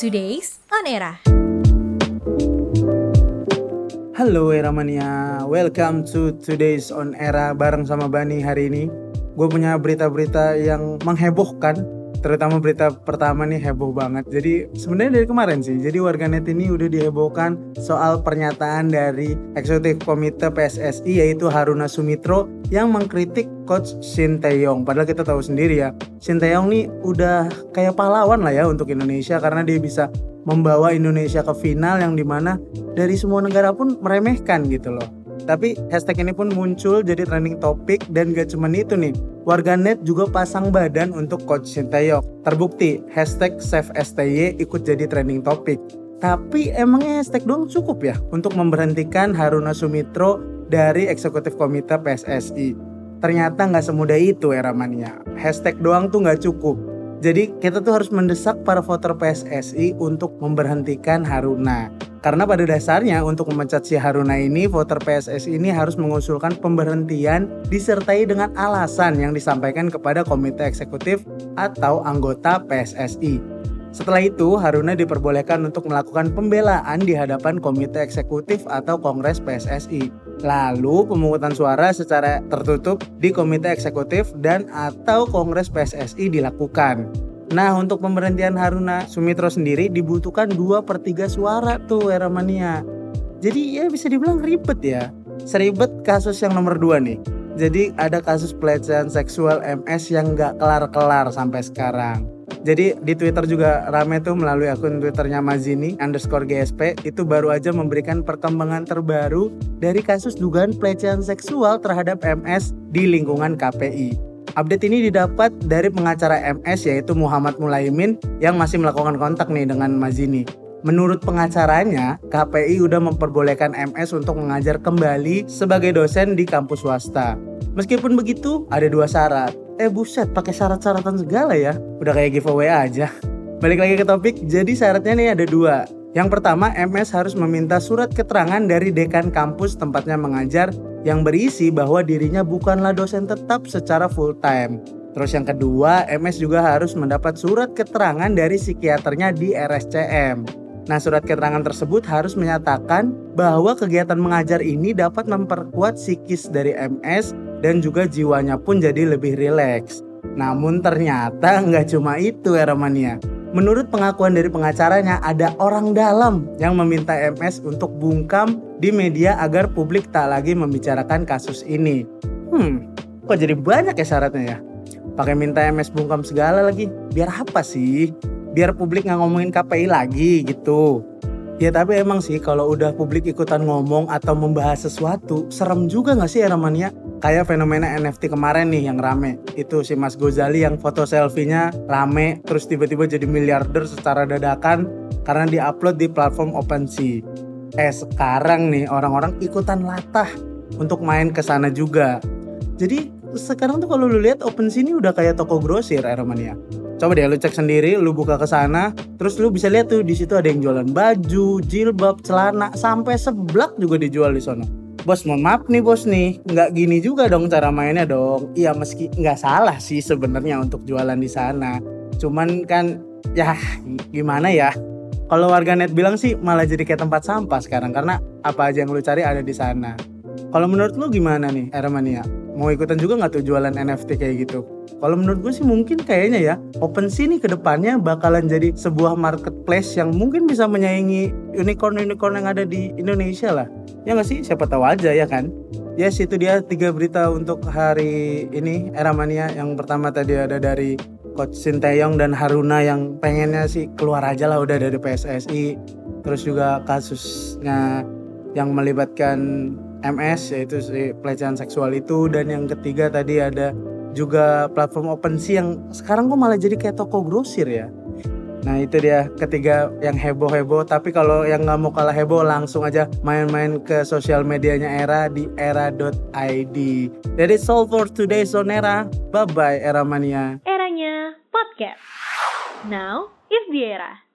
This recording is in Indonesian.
Today's On Era. Halo Eramania, welcome to Today's On Era bareng sama Bani hari ini. Gue punya berita-berita yang menghebohkan terutama berita pertama nih heboh banget. Jadi sebenarnya dari kemarin sih. Jadi warganet ini udah dihebohkan soal pernyataan dari eksekutif komite PSSI yaitu Haruna Sumitro yang mengkritik coach Shin Taeyong. Padahal kita tahu sendiri ya, Shin Taeyong nih udah kayak pahlawan lah ya untuk Indonesia karena dia bisa membawa Indonesia ke final yang di mana dari semua negara pun meremehkan gitu loh. Tapi hashtag ini pun muncul jadi trending topik dan gak cuman itu nih. Warganet juga pasang badan untuk Coach Sintayong. Terbukti hashtag Save STY ikut jadi trending topik. Tapi emangnya hashtag doang cukup ya untuk memberhentikan Haruna Sumitro dari eksekutif komite PSSI? Ternyata nggak semudah itu era mania. Hashtag doang tuh nggak cukup. Jadi kita tuh harus mendesak para voter PSSI untuk memberhentikan Haruna. Karena pada dasarnya untuk memecat si Haruna ini, voter PSSI ini harus mengusulkan pemberhentian disertai dengan alasan yang disampaikan kepada komite eksekutif atau anggota PSSI. Setelah itu, Haruna diperbolehkan untuk melakukan pembelaan di hadapan komite eksekutif atau kongres PSSI. Lalu pemungutan suara secara tertutup di komite eksekutif dan atau kongres PSSI dilakukan. Nah untuk pemberhentian Haruna Sumitro sendiri dibutuhkan 2 per 3 suara tuh era mania. Jadi ya bisa dibilang ribet ya. Seribet kasus yang nomor 2 nih. Jadi ada kasus pelecehan seksual MS yang gak kelar-kelar sampai sekarang. Jadi di Twitter juga rame tuh melalui akun Twitternya Mazini underscore GSP itu baru aja memberikan perkembangan terbaru dari kasus dugaan pelecehan seksual terhadap MS di lingkungan KPI. Update ini didapat dari pengacara MS yaitu Muhammad Mulaimin yang masih melakukan kontak nih dengan Mazini. Menurut pengacaranya, KPI udah memperbolehkan MS untuk mengajar kembali sebagai dosen di kampus swasta. Meskipun begitu, ada dua syarat. Eh buset, pakai syarat-syaratan segala ya. Udah kayak giveaway aja. Balik lagi ke topik, jadi syaratnya nih ada dua. Yang pertama, MS harus meminta surat keterangan dari dekan kampus tempatnya mengajar yang berisi bahwa dirinya bukanlah dosen tetap secara full time. Terus yang kedua, MS juga harus mendapat surat keterangan dari psikiaternya di RSCM. Nah, surat keterangan tersebut harus menyatakan bahwa kegiatan mengajar ini dapat memperkuat psikis dari MS dan juga jiwanya pun jadi lebih rileks. Namun ternyata nggak cuma itu ya Romania. Menurut pengakuan dari pengacaranya, ada orang dalam yang meminta MS untuk bungkam di media agar publik tak lagi membicarakan kasus ini. Hmm, kok jadi banyak ya syaratnya ya? Pakai minta MS bungkam segala lagi. Biar apa sih? Biar publik nggak ngomongin KPI lagi gitu. Ya tapi emang sih kalau udah publik ikutan ngomong atau membahas sesuatu, serem juga nggak sih ya namanya? Kayak fenomena NFT kemarin nih yang rame. Itu si Mas Gozali yang foto selfie-nya rame terus tiba-tiba jadi miliarder secara dadakan karena diupload di platform OpenSea. Eh sekarang nih orang-orang ikutan latah untuk main ke sana juga. Jadi sekarang tuh kalau lu lihat OpenSea ini udah kayak toko grosir Aeromania Coba deh lu cek sendiri, lu buka ke sana, terus lu bisa lihat tuh di situ ada yang jualan baju, jilbab, celana, sampai seblak juga dijual di sana bos mohon maaf nih bos nih. Nggak gini juga dong cara mainnya dong. Iya meski nggak salah sih sebenarnya untuk jualan di sana. Cuman kan ya gimana ya? Kalau warganet bilang sih malah jadi kayak tempat sampah sekarang. Karena apa aja yang lu cari ada di sana. Kalau menurut lu gimana nih Ermania? Mau ikutan juga nggak tuh jualan NFT kayak gitu? Kalau menurut gue sih mungkin kayaknya ya OpenSea nih ke depannya bakalan jadi sebuah marketplace yang mungkin bisa menyaingi unicorn-unicorn yang ada di Indonesia lah ya nggak sih? Siapa tahu aja ya kan? Yes itu dia tiga berita untuk hari ini era mania. Yang pertama tadi ada dari coach Sinteyong dan Haruna yang pengennya sih keluar aja lah udah dari PSSI terus juga kasusnya yang melibatkan MS yaitu si pelecehan seksual itu. Dan yang ketiga tadi ada juga platform OpenSea yang sekarang kok malah jadi kayak toko grosir ya Nah itu dia. Ketiga yang heboh-heboh. Tapi kalau yang nggak mau kalah heboh langsung aja main-main ke sosial medianya Era di era.id That is all for today's on Era Bye-bye Era Mania. Eranya Podcast. Now is the era